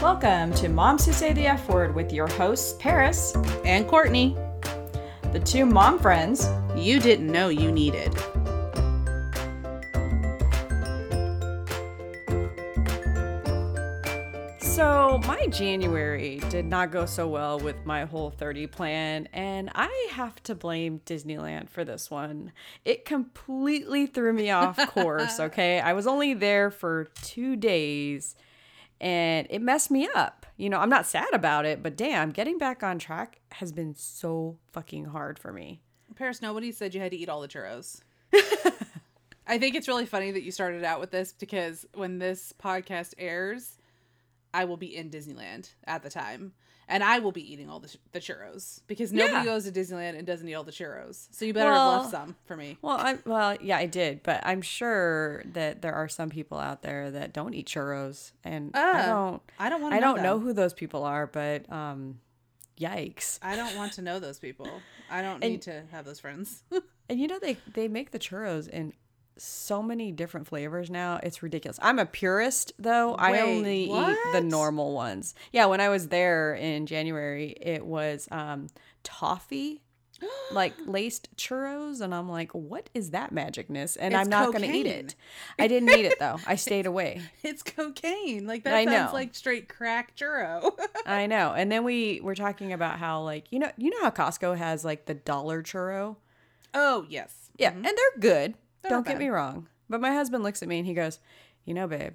Welcome to Moms Who Say the F Word with your hosts, Paris, and Courtney. the two mom friends. You didn't know you needed. So, my January did not go so well with my whole 30 plan, and I have to blame Disneyland for this one. It completely threw me off course, okay? I was only there for two days and it messed me up. You know, I'm not sad about it, but damn, getting back on track has been so fucking hard for me. Paris, nobody said you had to eat all the churros. I think it's really funny that you started out with this because when this podcast airs, I will be in Disneyland at the time. And I will be eating all the, the churros because nobody Yeah. goes to Disneyland and doesn't eat all the churros. So you better Well- have left some for me. Well, I well, yeah, I did, but I'm sure that there are some people out there that don't eat churros, and I Ah, don't. I don't want. I know don't know who those people are, but um, yikes! I don't want to know those people. I don't And- need to have those friends. And you know they they make the churros in so many different flavors now. It's ridiculous. I'm a purist though. I Wait, only eat the normal ones. Yeah, when I was there in January, it was um toffee. like laced churros and I'm like, what is that magicness? And It's I'm not gonna eat it. I didn't eat it though. I stayed away. it's cocaine. Like that I sounds know. like straight crack churro. I know. And then we were talking about how like you know you know how Costco has like the dollar churro. oh yes. Yeah, and they're good. They're Don't get me wrong. But my husband looks at me and he goes, "You know, babe,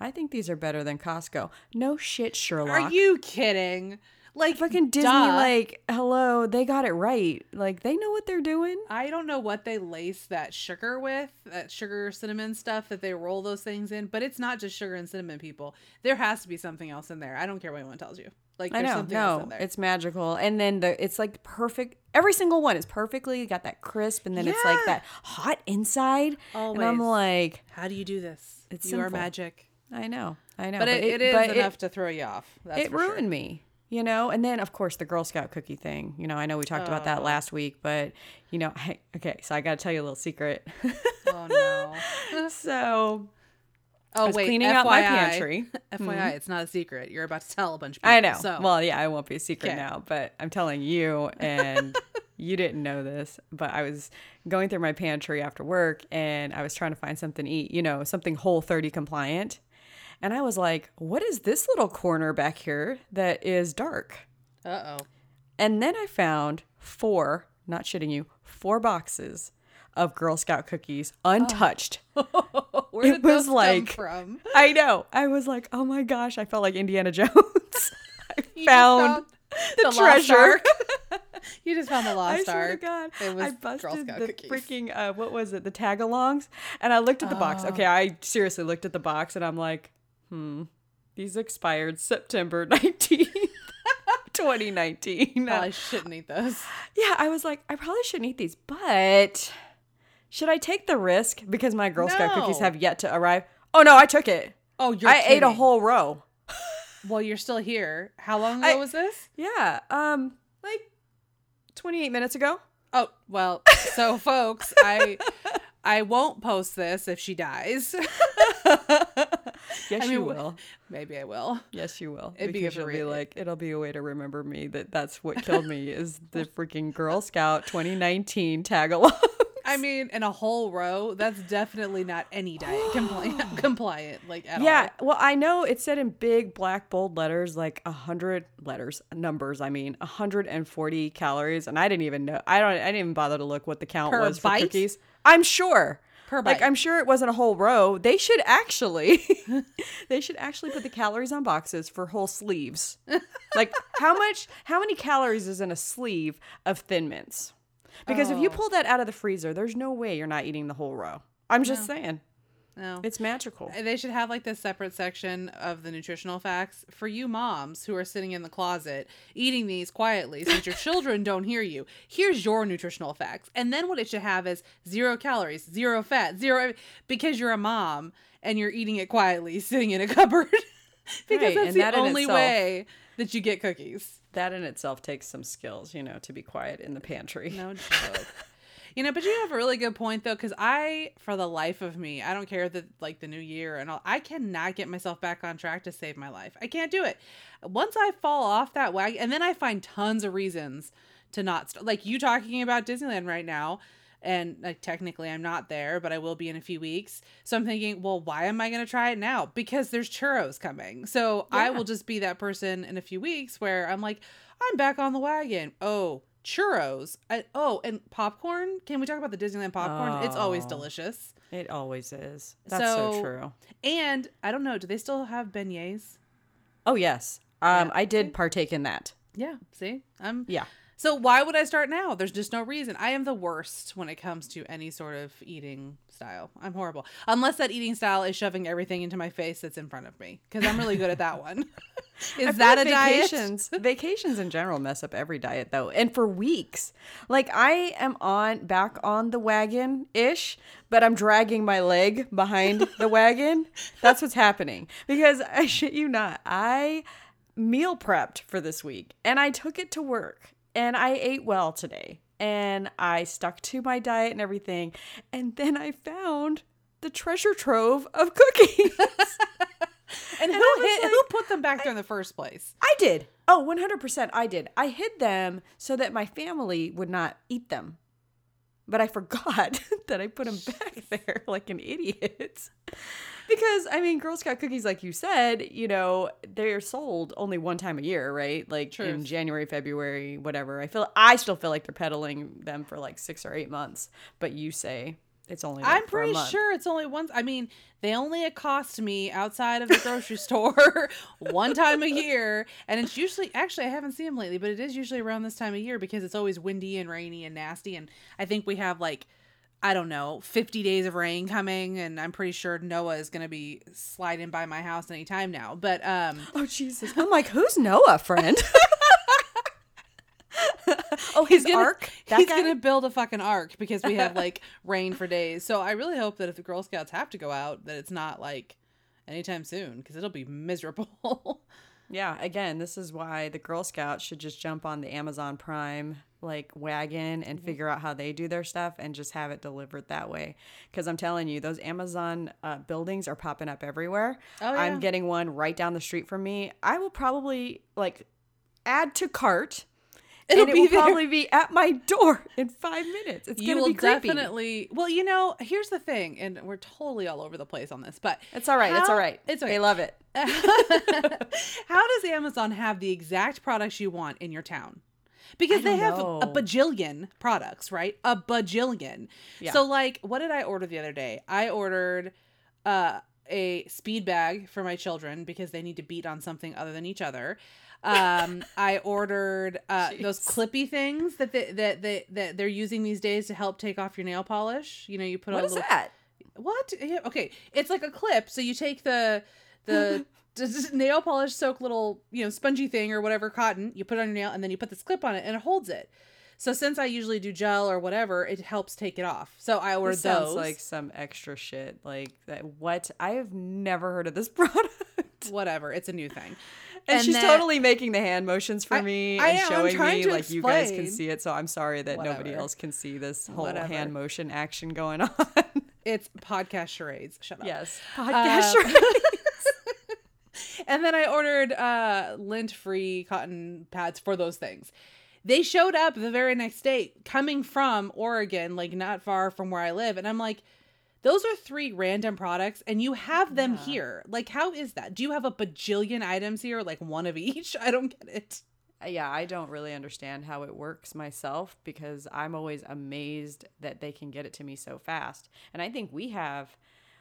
I think these are better than Costco." No shit, Sherlock. Are you kidding? Like fucking Disney? duh. Like, hello, they got it right. Like, they know what they're doing. I don't know what they lace that sugar with, that sugar cinnamon stuff that they roll those things in, but it's not just sugar and cinnamon, people. There has to be something else in there. I don't care what anyone tells you. Like I know. No, it's magical. And then the it's like perfect. Every single one is perfectly got that crisp, and then it's like that hot inside. And I'm like, How do you do this? It's you are magic. I know, I know, But, it, it is but enough to throw you off. That's it for sure. ruined me you know and then of course the girl scout cookie thing you know i know we talked about that Oh. last week but you know I, okay so i gotta tell you a little secret Oh no. so Oh was wait, cleaning FYI, out my pantry. Mm-hmm. FYI, it's not a secret. You're about to tell a bunch of people. i know So well yeah it won't be a secret Okay. now but i'm telling you and you didn't know this but i was going through my pantry after work and i was trying to find something to eat you know something whole 30 compliant and i was like what is this little corner back here that is dark uh oh. And then I found four, not shitting you, four boxes of Girl Scout cookies untouched. oh. Where It did those was like- come from? I know. I was like, oh my gosh, I felt like Indiana Jones. I just found the, Lost treasure. You just found the I lost to ark. God, It was I Girl busted Scout the cookies. freaking uh, what was it? The tag-alongs, and I looked at the box. Oh. Okay, I seriously looked at the box, and I'm like, hmm, these expired September nineteenth, 2019. Probably shouldn't eat those. Yeah, I was like, I probably shouldn't eat these, but should I take the risk because my Girl Scout cookies have yet to arrive? Oh no, I took it. Oh, you're I ate a kidding. whole row. Well, you're still here. How long ago I- was this? Yeah, um, like 28 minutes ago. Oh, well, so folks, I I won't post this if she dies. Yes, I you mean, will. Maybe I will. Yes, you will. It'd be because good you'll be like, it'll be a way to remember me that that's what killed me is the freaking Girl Scout 2019 tag along. I mean, in a whole row, that's definitely not any diet compliant, compliant like at Yeah, all. well, I know it said in big black bold letters, like a hundred letters, numbers. I mean, hundred and forty calories, and I didn't even know. I don't. I didn't even bother to look what the count Per was for cookies. I'm sure. Per Like bite. I'm sure it wasn't a whole row. They should actually, they should actually put the calories on boxes for whole sleeves. Like how much? How many calories is in a sleeve of Thin Mints? Because if you Oh. pull that out of the freezer, there's no way you're not eating the whole row. I'm just saying, No. it's magical. Uh, they should have like this separate section of the nutritional facts for you moms who are sitting in the closet eating these quietly since your children don't hear you. Here's your nutritional facts. And then what it should have is zero calories, zero fat, zero because you're a mom and you're eating it quietly sitting in a cupboard. because Right, that's and the that only itself- way that you get cookies. That in itself takes some skills, you know, to be quiet in the pantry. No joke. You know, but you have a really good point though, because I, for the life of me, I don't care that like the new year and all, I cannot get myself back on track to save my life. I can't do it. Once I fall off that wagon, and then I find tons of reasons to not st- like you talking about Disneyland right now. And like technically, I'm not there, but I will be in a few weeks. So I'm thinking, well, why am I going to try it now? Because there's churros coming. So I will just be that person in a few weeks where I'm like, I'm back on the wagon. Oh, churros. I, oh, and popcorn. Can we talk about the Disneyland popcorn? It's always Oh. delicious. It always is. That's so, So- true. And I don't know, do they still have beignets? Oh yes. Um, Yeah. I did partake in that. Yeah, see? I'm Yeah. So why would I start now? There's just no reason. I am the worst when it comes to any sort of eating style. I'm horrible. Unless that eating style is shoving everything into my face that's in front of me cuz I'm really good at that one. Is feel that a like diet? vacations, vacations in general mess up every diet though, and for weeks. Like I am on back on the wagon ish, but I'm dragging my leg behind the wagon. That's what's happening because I shit you not, I meal prepped for this week and I took it to work and I ate well today and I stuck to my diet and everything, and then I found the treasure trove of cookies. And who I was hit, who put them back there in the first place? I did. Oh, 100% I did. I hid them so that my family would not eat them. But I forgot that I put them back there like an idiot. because, I mean, Girl Scout cookies, like you said, you know, they're sold only one time a year, right? Like in January, February, whatever. I feel, I still feel like they're peddling them for like six or eight months. But you say it's only like I'm for a pretty month. sure it's only once. I mean, they only accost me outside of the grocery store one time a year, and it's usually actually I haven't seen them lately, but it is usually around this time of year because it's always windy and rainy and nasty, and I think we have like. I don't know, 50 days of rain coming, and I'm pretty sure Noah is going to be sliding by my house anytime now. But um, Oh Jesus! I'm like, who's Noah, friend? oh, his gonna- ark. That he's guy? gonna build a fucking ark because we have like rain for days. So I really hope that if the Girl Scouts have to go out, that it's not like anytime soon because it'll be miserable. Yeah. Again, this is why the Girl Scouts should just jump on the Amazon Prime like wagon and Mm-hmm. figure out how they do their stuff and just have it delivered that way. Because I'm telling you, those Amazon uh, buildings are popping up everywhere. Oh, yeah. I'm getting one right down the street from me. I will probably like add to cart. It'll and it be will there. probably be at my door in five minutes. It's you gonna be creepy. definitely. Well, you know, here's the thing, and we're totally all over the place on this, but It's all right. it's all right. It's They okay. love it. How does Amazon have the exact products you want in your town? Because they have know. a bajillion products, right? A bajillion. Yeah. So like what did I order the other day? I ordered uh a speed bag for my children because they need to beat on something other than each other. Um, I ordered uh, those clippy things that they, that they, that they're using these days to help take off your nail polish. You know, you put What a is little that? what? Yeah, okay, it's like a clip. So you take the the nail polish soak little you know spongy thing or whatever cotton. You put it on your nail and then you put this clip on it and it holds it. So since I usually do gel or whatever, it helps take it off. So I ordered This sounds those. like some extra shit. Like that. What? I have never heard of this product. whatever. It's a new thing. And, And she's then- totally making the hand motions for I- me I and I'm showing me like you guys can see it. So I'm sorry that nobody else can see this whole Whatever. hand motion action going on. It's podcast charades. Shut up. yes. Uh, charades. and then I ordered uh lint-free cotton pads for those things. They showed up the very next day coming from Oregon, like not far from where I live, and I'm like those are three random products and you have them Yeah. here. Like how is that? Do you have a bajillion items here like one of each? I don't get it. Uh, yeah, I don't really understand how it works myself because I'm always amazed that they can get it to me so fast. And I think we have,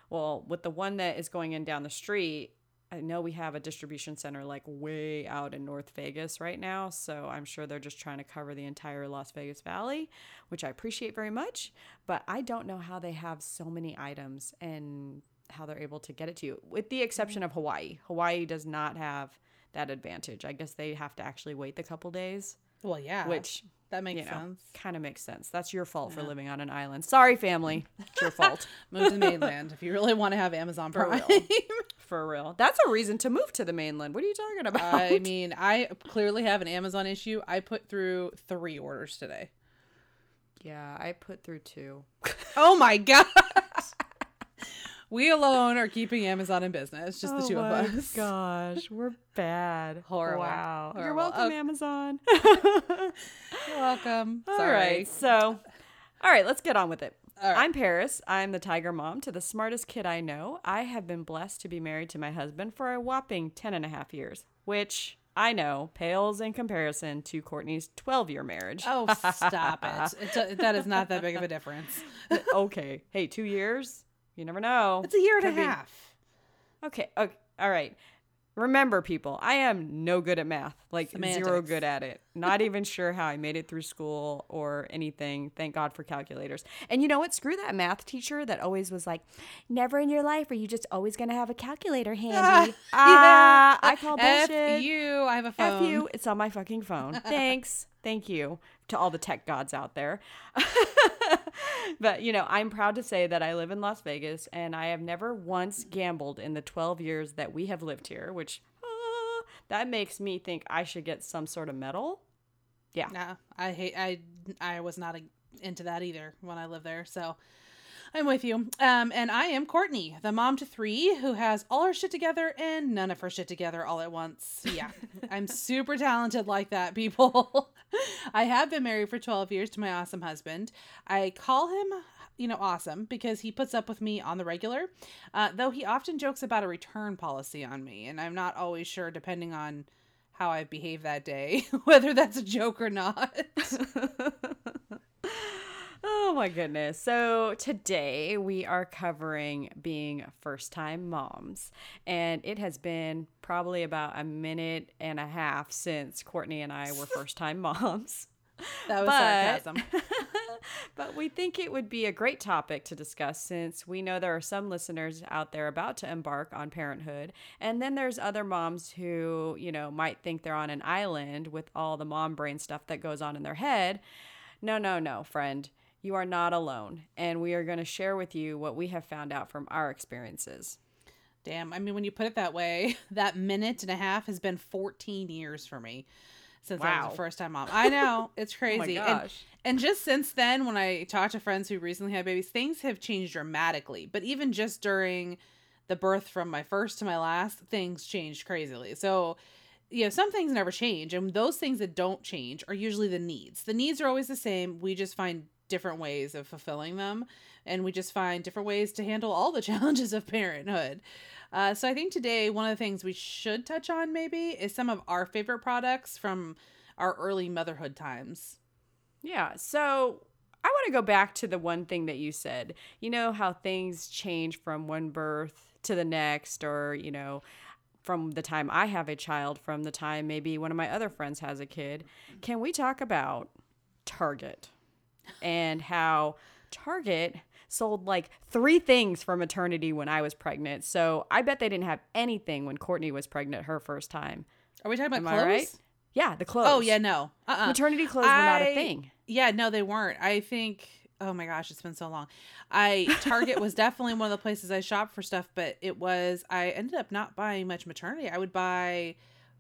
well, with the one that is going in down the street, I know we have a distribution center like way out in North Vegas right now. So I'm sure they're just trying to cover the entire Las Vegas Valley, which I appreciate very much. But I don't know how they have so many items and how they're able to get it to you, with the exception of Hawaii. Hawaii does not have that advantage. I guess they have to actually wait the couple days, Well, yeah. which that makes you know sense. kind of makes sense. That's your fault for living on an island. Sorry, family. It's your fault. Move to the mainland if you really want to have Amazon For real. for real. That's a reason to move to the mainland. What are you talking about? I mean, I clearly have an Amazon issue. I put through three orders today. Yeah, I put through two. Oh my god. We alone are keeping Amazon in business, just the oh two of Oh my us. Gosh, we're bad. Horrible. Wow. You're welcome, Oh. Amazon. You're welcome. All Sorry. right. So, all right, let's get on with it. All right. I'm Paris. I'm the tiger mom to the smartest kid I know. I have been blessed to be married to my husband for a whopping 10 and a half years, which I know pales in comparison to Courtney's 12 year marriage. Oh, stop it. A, that is not that big of a difference. okay. Hey, two years? You never know. It's a year and Could a be- half. Okay. Okay. All right. Remember, people, I am no good at math. Like zero good at it. Not even sure how I made it through school or anything. Thank God for calculators. And you know what? Screw that math teacher that always was like, "Never in your life are you just always gonna have a calculator handy." Ah, I call bullshit. F you. I have a phone. F you. It's on my fucking phone. Thanks. Thank you to all the tech gods out there. but, you know, I'm proud to say that I live in Las Vegas and I have never once gambled in the 12 years that we have lived here, which ah, that makes me think I should get some sort of medal. Yeah. Nah, I hate. I I was not a, into that either when I lived there. So I'm with you. Um, and I am Courtney, the mom to three who has all her shit together and none of her shit together all at once. Yeah, I'm super talented like that, people. I have been married for 12 years to my awesome husband. I call him. You know, awesome because he puts up with me on the regular, uh, though he often jokes about a return policy on me, and I'm not always sure, depending on how I behave that day, whether that's a joke or not. Oh my goodness. So today we are covering being first time moms. And it has been probably about a minute and a half since Courtney and I were first time moms. That was But- sarcasm. but we think it would be a great topic to discuss since we know there are some listeners out there about to embark on parenthood. And then there's other moms who, you know, might think they're on an island with all the mom brain stuff that goes on in their head. No, no, no, friend. You are not alone. And we are going to share with you what we have found out from our experiences. Damn. I mean, when you put it that way, that minute and a half has been 14 years for me since I was a first time mom. I know. It's oh crazy. And, gosh. and just since then, when I talk to friends who recently had babies, things have changed dramatically. But even just during the birth from my first to my last, things changed crazily. So, you know, some things never change. And those things that don't change are usually the needs. The needs are always the same. We just find different ways of fulfilling them. And we just find different ways to handle all the challenges of parenthood. Uh, so I think today, one of the things we should touch on maybe is some of our favorite products from our early motherhood times. Yeah. So I want to go back to the one thing that you said. You know how things change from one birth to the next, or, you know, from the time I have a child, from the time maybe one of my other friends has a kid. Can we talk about Target and how Target sold like three things for maternity when I was pregnant? So I bet they didn't have anything when Courtney was pregnant her first time. Are we talking about Am clothes? I right? Yeah, the oh, clothes. Oh yeah, no. Uh-uh. Maternity clothes were not a thing. Yeah, no, they weren't. I think. Oh my gosh, it's been so long. I Target was definitely one of the places I shopped for stuff, but it was I ended up not buying much maternity. I would buy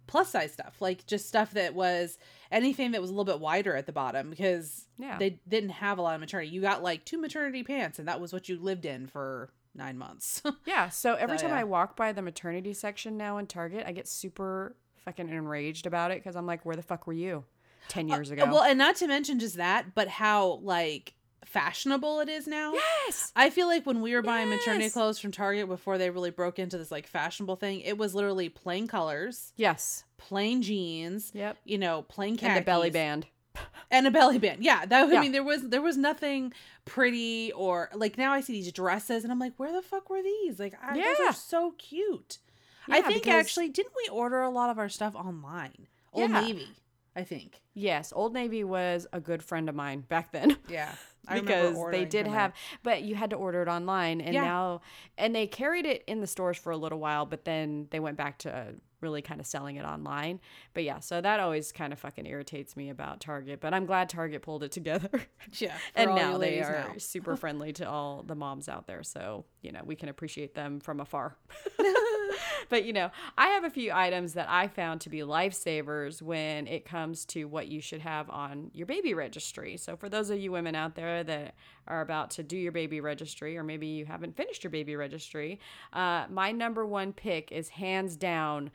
plus size stuff, like just stuff that was anything that was a little bit wider at the bottom because Yeah. they didn't have a lot of maternity. You got like two maternity pants, and that was what you lived in for nine months. Yeah. So every So, time yeah. I walk by the maternity section now in Target, I get super fucking enraged about it because I'm like, where the fuck were you 10 years ago? Uh, Well, and not to mention just that, but how like fashionable it is now. yes. I feel like when we were buying maternity clothes from Target before they really broke into this like fashionable thing, it was literally plain colors, Yes. plain jeans, Yep. you know, plain khakis, And the belly band. and a belly band. Yeah, that I Yeah. mean there was there was nothing pretty or like now I see these dresses and I'm like, where the fuck were these? Like, I, those are so cute. I think because- actually, didn't we order a lot of our stuff online? Old Yeah. Navy, I think. Yes. Old Navy was a good friend of mine back then. Yeah, I because they did have but you had to order it online and Yeah. now and they carried it in the stores for a little while but then they went back to really kind of selling it online but yeah so that always kind of fucking irritates me about target but i'm glad target pulled it together. Yeah, and now they are now. super friendly to all the moms out there so you know we can appreciate them from afar but you know, I have a few items that I found to be lifesavers when it comes to what you should have on your baby registry. So for those of you women out there that are about to do your baby registry, or maybe you haven't finished your baby registry, uh, my number one pick is hands down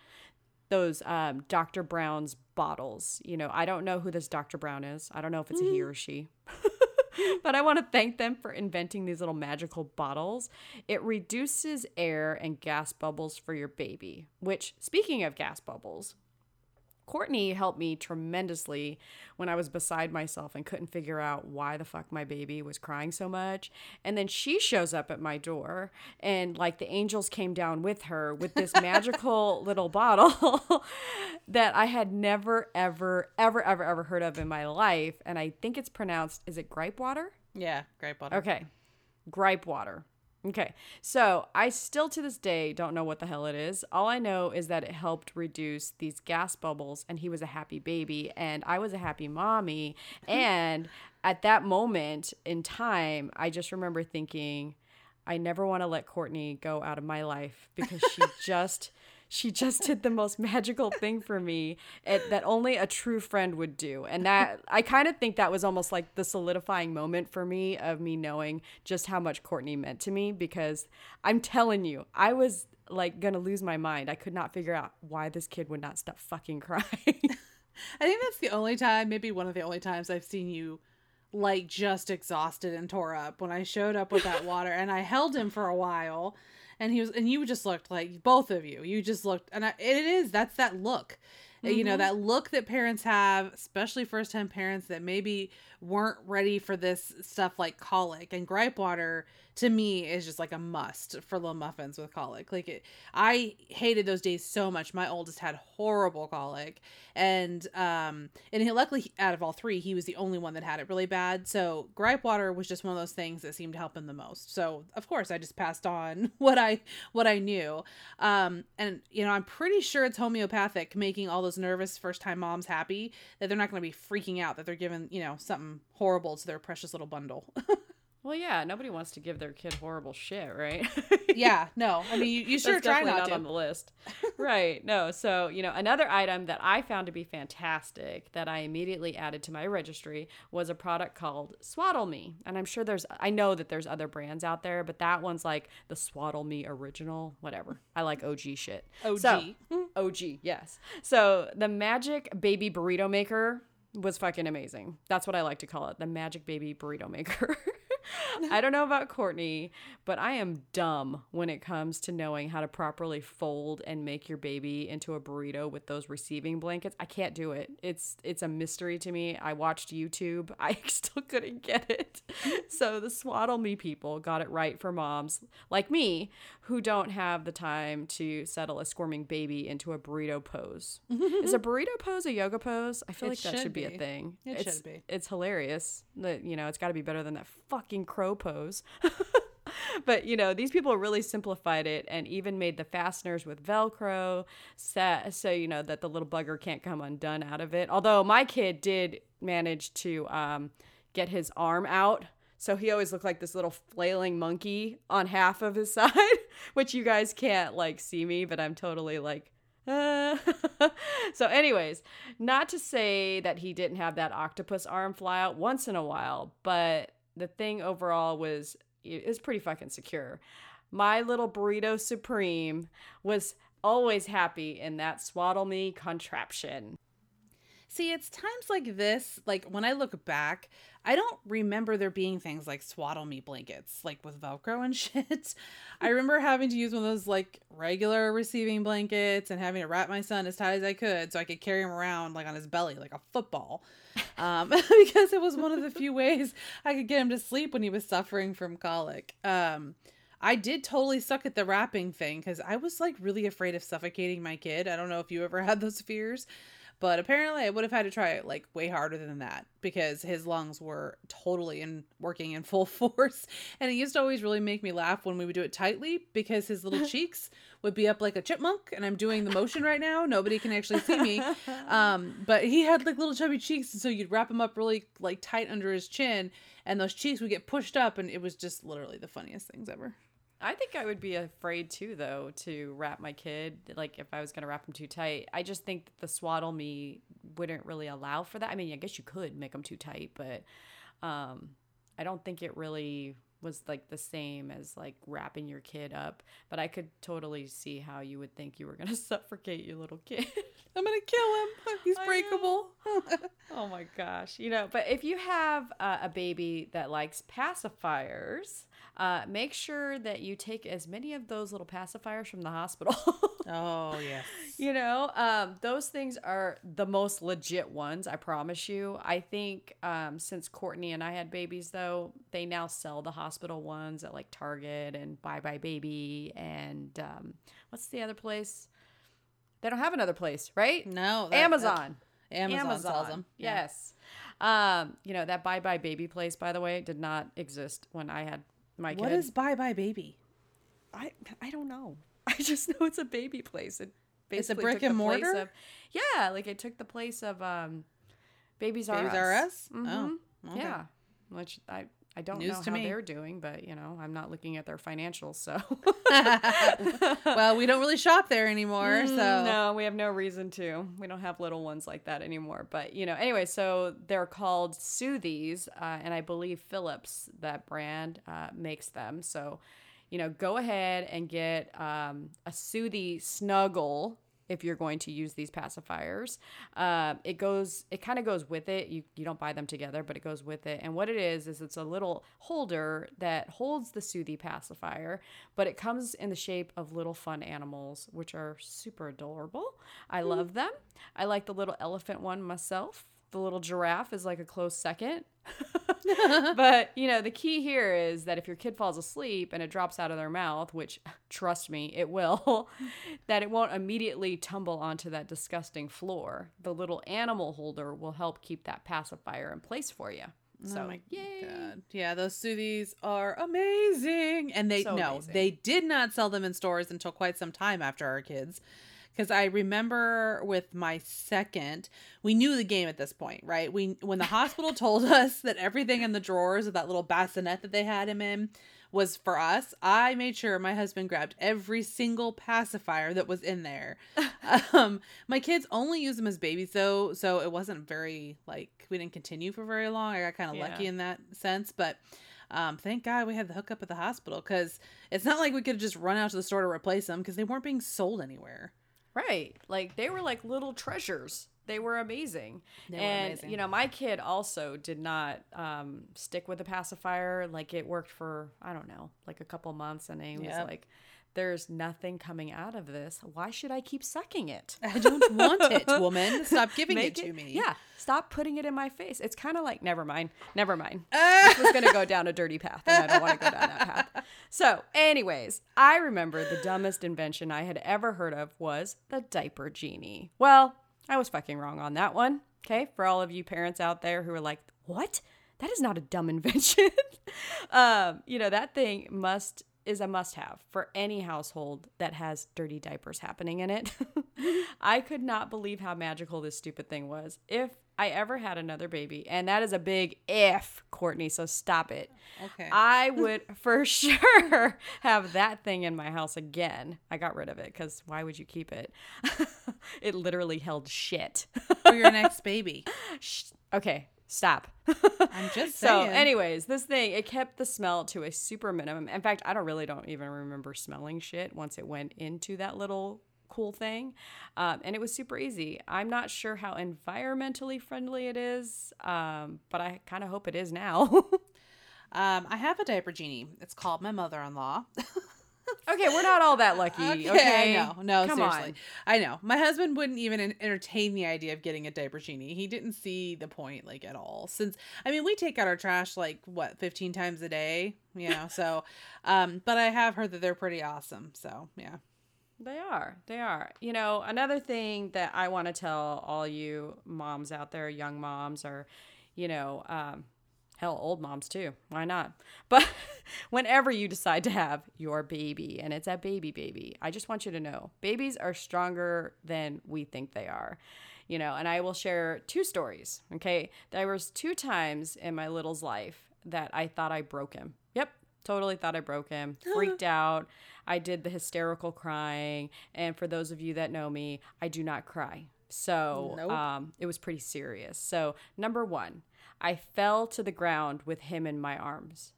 those um, Dr. Brown's bottles. You know, I don't know who this Dr. Brown is. I don't know if it's a he or she. but I want to thank them for inventing these little magical bottles. It reduces air and gas bubbles for your baby, which, speaking of gas bubbles, Courtney helped me tremendously when I was beside myself and couldn't figure out why the fuck my baby was crying so much. And then she shows up at my door, and like the angels came down with her with this magical little bottle that I had never, ever, ever, ever, ever heard of in my life. And I think it's pronounced, is it gripe water? Yeah, gripe water. Okay. Gripe water. Okay. So I still to this day don't know what the hell it is. All I know is that it helped reduce these gas bubbles and he was a happy baby and I was a happy mommy. and at that moment in time, I just remember thinking, I never want to let Courtney go out of my life because she just she just did the most magical thing for me it, that only a true friend would do. And that i kind of think that was almost like the solidifying moment for me of me knowing just how much courtney meant to me because i'm telling you i was like gonna lose my mind. I could not figure out why this kid would not stop fucking crying. I think that's the only time, maybe one of the only times I've seen you like just exhausted and tore up. When I showed up with that water and I held him for a while and he was and you just looked like both of you you just looked and I, it is that's that look mm-hmm. you know that look that parents have especially first time parents that maybe weren't ready for this stuff like colic and gripe water to me is just like a must for little muffins with colic. Like it, I hated those days so much. My oldest had horrible colic, and um, and he, luckily out of all three, he was the only one that had it really bad. So gripe water was just one of those things that seemed to help him the most. So of course, I just passed on what I what I knew. Um, and you know, I'm pretty sure it's homeopathic, making all those nervous first time moms happy that they're not going to be freaking out that they're giving you know something horrible to their precious little bundle. Well, yeah, nobody wants to give their kid horrible shit, right? yeah, no. I mean, you, you sure try not, not to. on the list, right? No. So you know, another item that I found to be fantastic that I immediately added to my registry was a product called Swaddle Me, and I'm sure there's, I know that there's other brands out there, but that one's like the Swaddle Me original, whatever. I like OG shit. OG. So, OG, yes. So the Magic Baby Burrito Maker was fucking amazing. That's what I like to call it, the Magic Baby Burrito Maker. I don't know about Courtney, but I am dumb when it comes to knowing how to properly fold and make your baby into a burrito with those receiving blankets. I can't do it. It's it's a mystery to me. I watched YouTube. I still couldn't get it. So the Swaddle Me people got it right for moms like me who don't have the time to settle a squirming baby into a burrito pose. Is a burrito pose a yoga pose? I feel It like that should should be, be. a thing. It it's, should be. It's hilarious. That you know, it's got to be better than that fucking crow pose. but you know, these people really simplified it and even made the fasteners with Velcro, set so you know that the little bugger can't come undone out of it. Although my kid did manage to um, get his arm out. So he always looked like this little flailing monkey on half of his side, which you guys can't like see me, but I'm totally like uh. so anyways not to say that he didn't have that octopus arm fly out once in a while but the thing overall was it was pretty fucking secure my little burrito supreme was always happy in that swaddle me contraption See, it's times like this, like when I look back, I don't remember there being things like swaddle me blankets, like with Velcro and shit. I remember having to use one of those like regular receiving blankets and having to wrap my son as tight as I could so I could carry him around like on his belly like a football. Um, because it was one of the few ways I could get him to sleep when he was suffering from colic. Um, I did totally suck at the wrapping thing because I was like really afraid of suffocating my kid. I don't know if you ever had those fears. But apparently, I would have had to try it like way harder than that because his lungs were totally in working in full force. And it used to always really make me laugh when we would do it tightly because his little cheeks would be up like a chipmunk. And I'm doing the motion right now. Nobody can actually see me. Um, but he had like little chubby cheeks. And so you'd wrap him up really like tight under his chin. And those cheeks would get pushed up. And it was just literally the funniest things ever. I think I would be afraid too, though, to wrap my kid. Like if I was gonna wrap him too tight, I just think the swaddle me wouldn't really allow for that. I mean, I guess you could make them too tight, but um, I don't think it really was like the same as like wrapping your kid up. But I could totally see how you would think you were gonna suffocate your little kid. I'm gonna kill him. He's breakable. oh my gosh, you know. But if you have uh, a baby that likes pacifiers, uh, make sure that you take as many of those little pacifiers from the hospital. oh yes. You know, um, those things are the most legit ones, I promise you. I think um, since Courtney and I had babies, though, they now sell the hospital ones at like Target and buybuy BABY and um, what's the other place? They don't have another place, right? No. that- Amazon. that- Amazon, sells them. Yeah. Yes. Um, you know, that buybuy BABY place, by the way, did not exist when I had my What kid. is buybuy BABY? I I don't know. I just know it's a baby place. It It's a brick and mortar? Of, yeah, like it took the place of um, Babies R Babies Us. R Us? Mhm. Oh, okay. Yeah, which I I don't News know how me. they're doing, but you know I'm not looking at their financials, so well, we don't really shop there anymore, so Mm, no, we have no reason to. We don't have little ones like that anymore. But you know, anyway, so they're called Soothies, uh, and I believe Philips, that brand, uh, makes them. So, you know, go ahead and get um, a Soothie Snuggle if you're going to use these pacifiers. Uh, it goes, it kind of goes with it. You you don't buy them together, but it goes with it. And what it is is it's a little holder that holds the Soothie pacifier, but it comes in the shape of little fun animals, which are super adorable. I love them. I like the little elephant one myself. The little giraffe is like a close second. but you know the key here is that if your kid falls asleep and it drops out of their mouth which trust me it will that it won't immediately tumble onto that disgusting floor the little animal holder will help keep that pacifier in place for you so oh my yay god. Yeah, those soothies are amazing. And they So no, amazing. they did not sell them in stores until quite some time after our kids. Because I remember with my second, we knew the game at this point, right? We when the hospital told us that everything in the drawers of that little bassinet that they had him in was for us, I made sure my husband grabbed every single pacifier that was in there. um, my kids only use them as babies though, so it wasn't very like we didn't continue for very long. I got kind of Yeah. lucky in that sense, but um, thank God we had the hookup at the hospital because it's not like we could just run out to the store to replace them because they weren't being sold anywhere. Right. Like they were like little treasures. They were amazing. They were and amazing. you know, my kid also did not um, stick with the pacifier. Like it worked for I don't know, like a couple months, and he was like, "There's nothing coming out of this. Why should I keep sucking it?" I don't want it, woman. Stop giving Make it to me. Yeah, stop putting it in my face. It's kind of like never mind, never mind. Ah! this was gonna go down a dirty path, and I don't want to go down that path. So, anyways, I remember the dumbest invention I had ever heard of was the diaper genie. Well, I was fucking wrong on that one. Okay, for all of you parents out there who are like, "What? That is not a dumb invention." um, you know that thing must is a must have for any household that has dirty diapers happening in it. I could not believe how magical this stupid thing was. If I ever had another baby, and that is a big if, Courtney, so stop it. Okay. I would for sure have that thing in my house again. I got rid of it because why would you keep it? it literally held shit. For your next baby. Okay, stop. I'm just So, saying. anyways, this thing it kept the smell to a super minimum. In fact, I don't really don't even remember smelling shit once it went into that little cool thing, um, and it was super easy. I'm not sure how environmentally friendly it is, um, but I kind of hope it is now. um, I have a diaper genie. It's called my mother-in-law. okay, we're not all that lucky. Okay, I know. No, Come seriously. on. I know. My husband wouldn't even entertain the idea of getting a diaper genie. He didn't see the point like at all. Since I mean, we take out our trash like what, 15 times a day, you know. so, um, but I have heard that they're pretty awesome. So, yeah. They are. They are. You know, another thing that I want to tell all you moms out there, young moms, or, you know, um, hell, old moms too. Why not? But whenever you decide to have your baby, and it's a baby baby, I just want you to know babies are stronger than we think they are. You know, and I will share two stories. Okay. There was two times in my little's life that I thought I broke him. Yep. Totally thought I broke him. Freaked out. I did the hysterical crying. And for those of you that know me, I do not cry. So Nope. um, it was pretty serious. So, number one, I fell to the ground with him in my arms.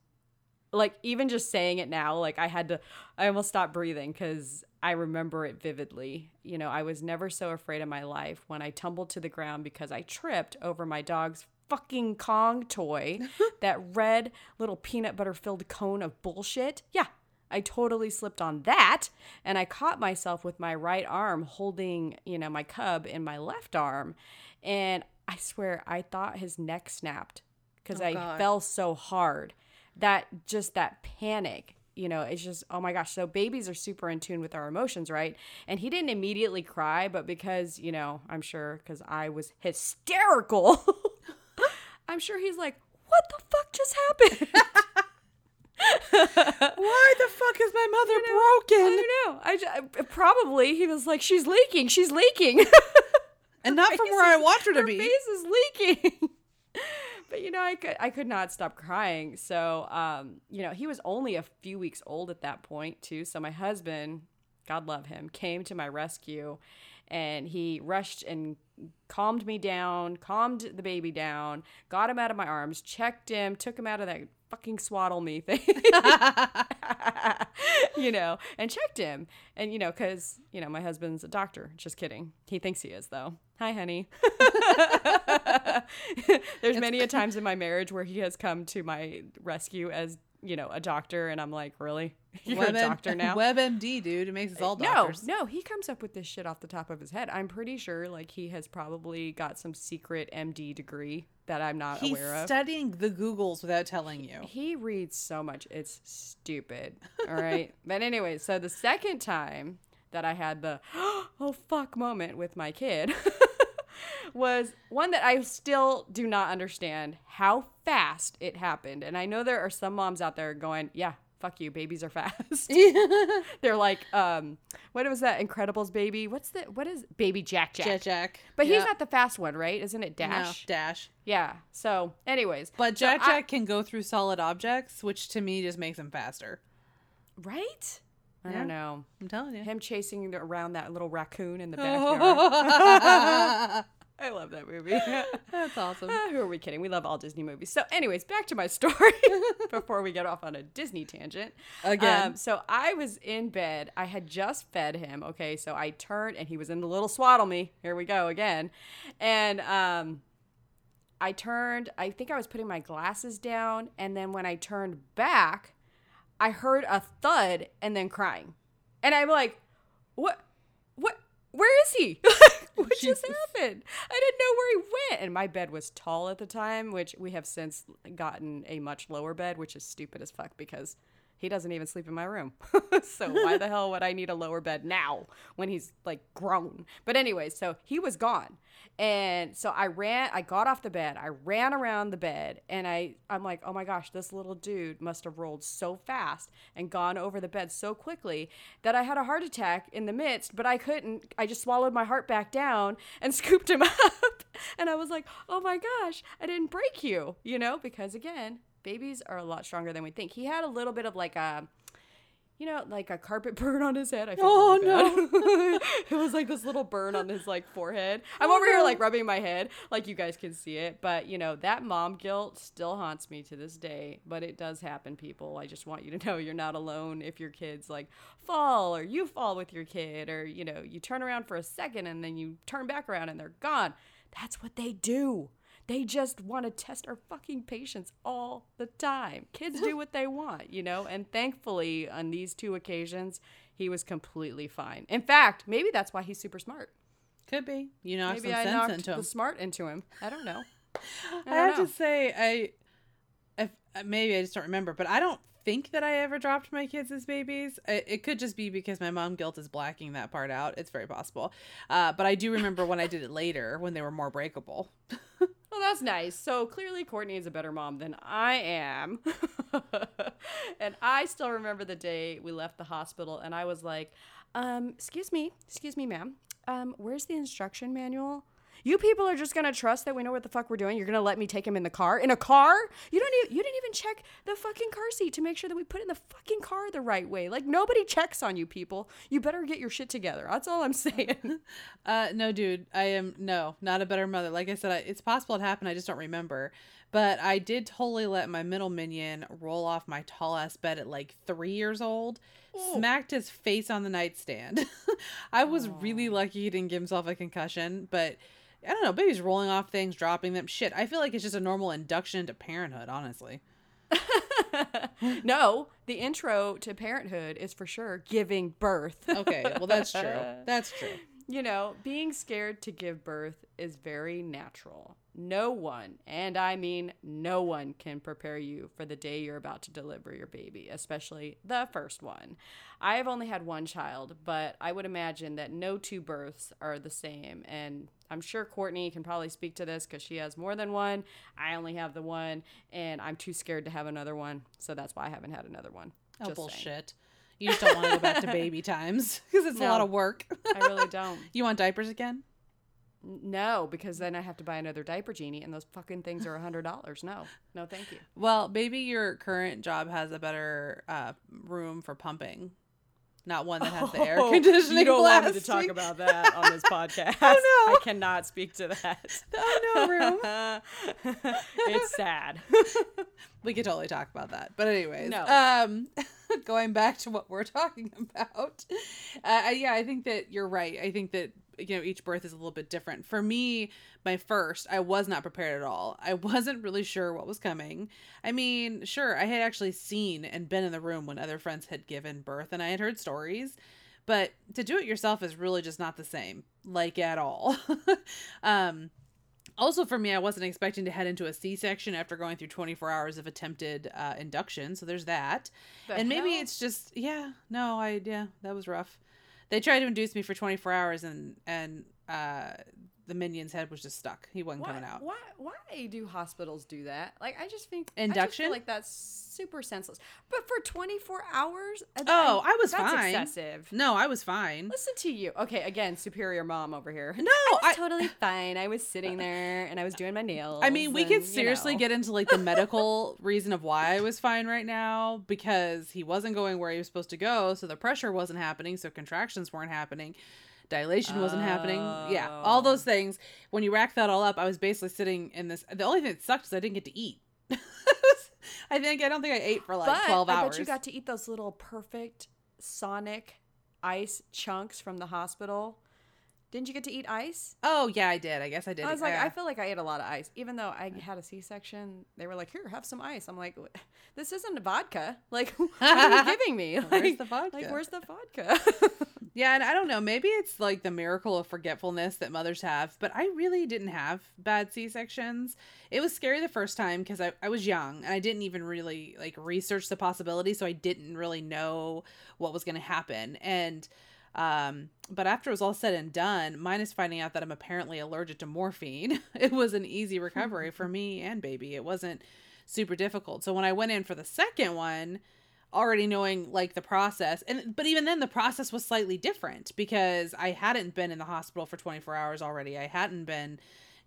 Like, even just saying it now, like, I had to, I almost stopped breathing because I remember it vividly. You know, I was never so afraid in my life when I tumbled to the ground because I tripped over my dog's fucking Kong toy, that red little peanut butter filled cone of bullshit. Yeah, I totally slipped on that and I caught myself with my right arm holding, you know, my cub in my left arm. And I swear I thought his neck snapped because Oh, I God. fell so hard. That just that panic, you know, it's just, oh my gosh. So babies are super in tune with our emotions, right? And he didn't immediately cry, but because, you know, I'm sure because I was hysterical, I'm sure he's like, what the fuck just happened? Why the fuck is my mother broken? I don't know. I, ju- probably he was like, she's leaking, she's leaking. And not from where I want her to Her be. face is leaking. But you know, I could I could not stop crying. So, um, you know, he was only a few weeks old at that point too. So my husband, God love him, came to my rescue, and he rushed and calmed me down, calmed the baby down, got him out of my arms, checked him, took him out of that fucking swaddle me thing. you know, and checked him. And, you know, because, you know, my husband's a doctor. Just kidding. He thinks he is, though. Hi, honey. There's many a times in my marriage where he has come to my rescue as, you know, a doctor. And I'm like, really? You're a doctor now? WebMD, dude. It makes us uh, all no, doctors. no, he comes up with this shit off the top of his head. I'm pretty sure like he has probably got some secret MD degree that I'm not He's aware of. studying the Googles without telling you. He reads so much. It's stupid. All right. but anyway, so the second time that I had the oh fuck moment with my kid was one that I still do not understand how fast it happened. And I know there are some moms out there going, yeah, fuck you, babies are fast. They're like, um, what was that Incredibles baby? What's the what is baby Jack Jack? Jet Jack. But he's not the fast one, right? Isn't it No, Dash? Dash. Yeah. So, anyways, But so Jack I- Jack can go through solid objects, which to me just makes him faster. right? I Yeah. don't know. I'm telling you. Him chasing around that little raccoon in the backyard. I love that movie. That's awesome. Ah, Who are we kidding? We love all Disney movies. So, anyways, back to my story before we get off on a Disney tangent. Again. Um, so, I was in bed. I had just fed him. Okay. So, I turned and he was in the little swaddle me. Here we go again. And um, I turned, I think I was putting my glasses down. And then when I turned back, I heard a thud and then crying. And I'm like, what? What? Where is he? what just happened? I didn't know where he went. And my bed was tall at the time, which we have since gotten a much lower bed, which is stupid as fuck because he doesn't even sleep in my room. so why the hell would I need a lower bed now when he's like grown? But anyway, so he was gone. And so I ran, I got off the bed, I ran around the bed, and I, I'm like, oh my gosh, this little dude must have rolled so fast and gone over the bed so quickly that I had a heart attack in the midst, but I couldn't. I just swallowed my heart back down and scooped him up. And I was like, oh my gosh, I didn't break you, you know, because again, babies are a lot stronger than we think. He had a little bit of like a, you know, like a carpet burn on his head. I felt Oh, really bad. it was like this little burn on his like forehead. I'm Oh, over here like rubbing my head, like you guys can see it. But you know, that mom guilt still haunts me to this day. But it does happen, people. I just want you to know you're not alone if your kids like fall or you fall with your kid or you know, you turn around for a second and then you turn back around and they're gone. That's what they do. They just want to test our fucking patience all the time. Kids do what they want, you know? And thankfully, on these two occasions, he was completely fine. In fact, maybe that's why he's super smart. Could be. You knocked Maybe some I sense knocked into him. the smart into him. I don't know. I, don't have know. to say, I, if, uh, maybe I just don't remember, but I don't think that I ever dropped my kids as babies. It, it could just be because my mom guilt is blacking that part out. It's very possible. Uh, but I do remember when I did it later when they were more breakable. Well, that's nice. So clearly, Courtney is a better mom than I am. and I still remember the day we left the hospital, and I was like, um, "Excuse me, excuse me, ma'am. Um, where's the instruction manual?" You people are just gonna trust that we know what the fuck we're doing. You're gonna let me take him in the car? In a car? You don't even you didn't even check the fucking car seat to make sure that we put in the fucking car the right way. Like nobody checks on you people. You better get your shit together. That's all I'm saying. Uh, no, dude, I am no, not a better mother. Like I said, I, it's possible it happened. I just don't remember. But I did totally let my middle minion roll off my tall ass bed at like three years old, smacked his face on the nightstand. I was really lucky he didn't give himself a concussion, but I don't know. Baby's rolling off things, dropping them. Shit, I feel like it's just a normal induction into parenthood, honestly. no, the intro to parenthood is for sure giving birth. Okay, well that's true. That's true. you know, being scared to give birth is very natural. No one, and I mean no one, can prepare you for the day you're about to deliver your baby, especially the first one. I have only had one child, but I would imagine that no two births are the same. And I'm sure Courtney can probably speak to this because she has more than one. I only have the one, and I'm too scared to have another one. So that's why I haven't had another one. Oh Just saying. bullshit. You just don't want to go back to baby times because it's a lot of work. I really don't. you want diapers again? No, because then I have to buy another diaper genie, and those fucking things are a hundred dollars. No, no, thank you. Well, maybe your current job has a better uh, room for pumping, not one that has the air conditioning. Oh, You don't want me to talk about that on this podcast. Oh, no. I cannot speak to that. Oh no, room. it's sad. we could totally talk about that. But anyways, No. um, going back to what we're talking about, uh, yeah, I think that you're right. I think that you know each birth is a little bit different. For me, my first, I was not prepared at all. I wasn't really sure what was coming. I mean, sure, I had actually seen and been in the room when other friends had given birth, and I had heard stories. But to do it yourself is really just not the same, like at all. um, also, for me, I wasn't expecting to head into a C section after going through 24 hours of attempted uh, induction. So there's that. The and maybe it's just, yeah, no, I, yeah, that was rough. They tried to induce me for 24 hours and, and, uh, the minion's head was just stuck. He wasn't Why, coming out. why? Why do hospitals do that? Like, I just think just Induction? feel like that's super senseless. But for 24 hours? uh, Oh, I was that's fine. excessive. No, I was fine. Listen to you. Okay, again, superior mom over here. No, I was I- totally fine. I was sitting there and I was doing my nails. I mean, we and, could you seriously know. get into like the medical reason of why I was fine right now because he wasn't going where he was supposed to go, so the pressure wasn't happening, so contractions weren't happening, dilation wasn't happening. Yeah, all those things. When you rack that all up, I was basically sitting in this. The only thing that sucked is I didn't get to eat. I think I don't think I ate for like but twelve I hours. bet you got to eat those little perfect Sonic ice chunks from the hospital. Didn't you get to eat ice? oh yeah, I did. I guess I did. I was like, Yeah. I feel like I ate a lot of ice, even though I had a C-section. They were like, "Here, have some ice." I'm like, "This isn't a vodka. Like, what are you giving me? Like, Where's the vodka? Like, where's the vodka?" Yeah, and I don't know, maybe it's like the miracle of forgetfulness that mothers have, but I really didn't have bad C-sections. It was scary the first time because I, I was young and I didn't even really like research the possibility, so I didn't really know what was gonna happen. And um but after it was all said and done, minus finding out that I'm apparently allergic to morphine, it was an easy recovery for me and baby. It wasn't super difficult. So when I went in for the second one, already knowing like the process and but even then the process was slightly different because I hadn't been in the hospital for 24 hours already. I hadn't been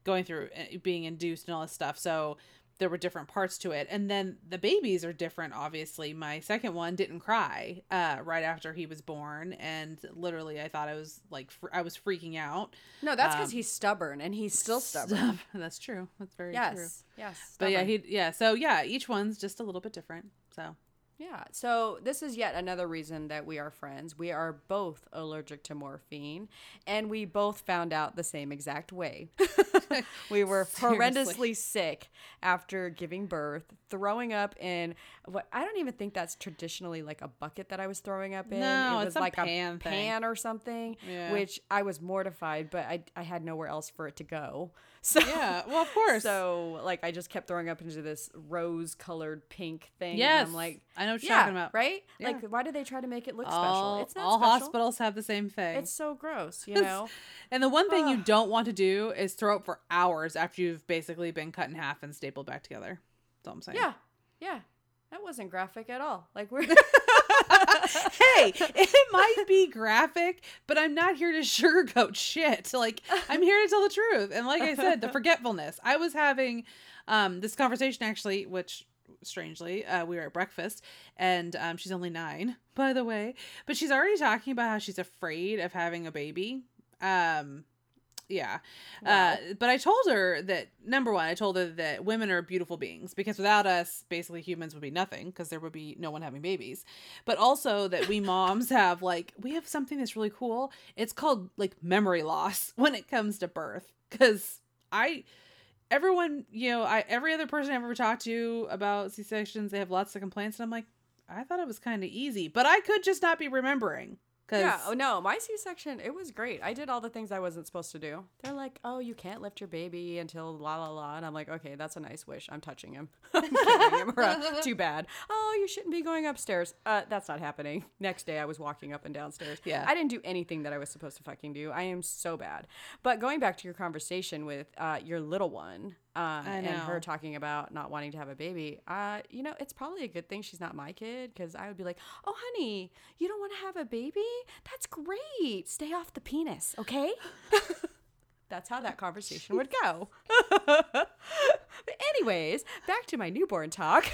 going through uh, being induced and all this stuff. So there were different parts to it. And then the babies are different obviously. My second one didn't cry uh right after he was born and literally I thought I was like fr- I was freaking out. no, that's because Um, he's stubborn and he's still stubborn. Stub- That's true. That's very yes, true. yes. But yeah, he yeah, so yeah, each one's just a little bit different. So Yeah. So this is yet another reason that we are friends. We are both allergic to morphine, and we both found out the same exact way. we were horrendously sick after giving birth, throwing up in what I don't even think that's traditionally like a bucket that I was throwing up in. No, it it's was a like pan a pan or something, Yeah. which I was mortified, but I I had nowhere else for it to go. So yeah, well of course. So like I just kept throwing up into this rose colored pink thing. Yes, I'm like I know what you're yeah, talking about. right? Yeah. Like, why do they try to make it look all, special? It's not all special. hospitals have the same thing. It's so gross, you know. and the one thing you don't want to do is throw up for hours after you've basically been cut in half and stapled back together. That's all I'm saying. yeah, yeah. That wasn't graphic at all. Like we're hey, it might be graphic, but I'm not here to sugarcoat shit. Like I'm here to tell the truth. And like I said, the forgetfulness. I was having um this conversation actually, which strangely, uh, we were at breakfast, and um, she's only nine, by the way, but she's already talking about how she's afraid of having a baby. Um, yeah. Wow. Uh, but I told her that number one, I told her that women are beautiful beings because without us, basically humans would be nothing because there would be no one having babies. But also that we moms have like, we have something that's really cool. It's called like memory loss when it comes to birth. Because I, everyone, you know, I, every other person I've ever talked to about C sections, they have lots of complaints. And I'm like, I thought it was kind of easy, but I could just not be remembering. Yeah. Oh no, my C-section it was great. I did all the things I wasn't supposed to do. They're like, "Oh, you can't lift your baby until la la la," and I'm like, "Okay, that's a nice wish. I'm touching him. I'm carrying him around. Too bad. Oh, you shouldn't be going upstairs. Uh, that's not happening. Next day, I was walking up and downstairs. Yeah. I didn't do anything that I was supposed to fucking do. I am so bad. But going back to your conversation with uh, your little one. Uh, and her talking about not wanting to have a baby. Uh, you know, it's probably a good thing she's not my kid because I would be like, "Oh, honey, you don't want to have a baby? That's great. Stay off the penis, okay?" That's how that conversation would go. but anyways, back to my newborn talk.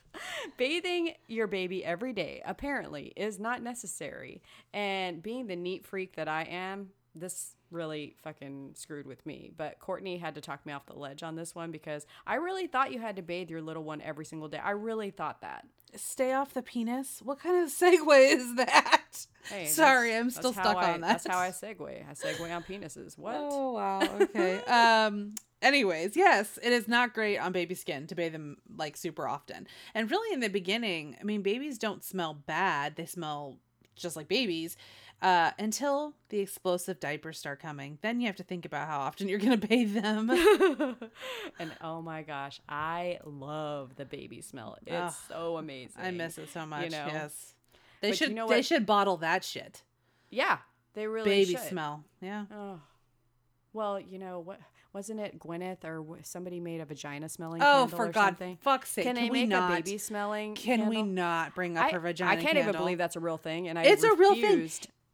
Bathing your baby every day apparently is not necessary. And being the neat freak that I am, this really fucking screwed with me. But Courtney had to talk me off the ledge on this one because I really thought you had to bathe your little one every single day. I really thought that. stay off the penis. What kind of segue is that? Hey, Sorry, I'm still stuck I- on that. That's how I segue. I segue on penises. What? Oh wow. Okay. um. Anyways, yes, it is not great on baby skin to bathe them like super often. And really, in the beginning, I mean, babies don't smell bad; they smell just like babies. Uh, until the explosive diapers start coming, then you have to think about how often you're gonna bathe them. and oh my gosh, I love the baby smell. It's so amazing. I miss it so much. You know? Yes, they But you should. know they should bottle that shit. Yeah, they really baby should. smell. Yeah. Oh. Well, you know what? Wasn't it Gwyneth or somebody made a vagina smelling Oh, candle for or God, something? fuck's sake! Can, they we make not? a baby smelling? Can we not bring up I, her vagina? I can't even believe that's a real thing, and I It's a real thing.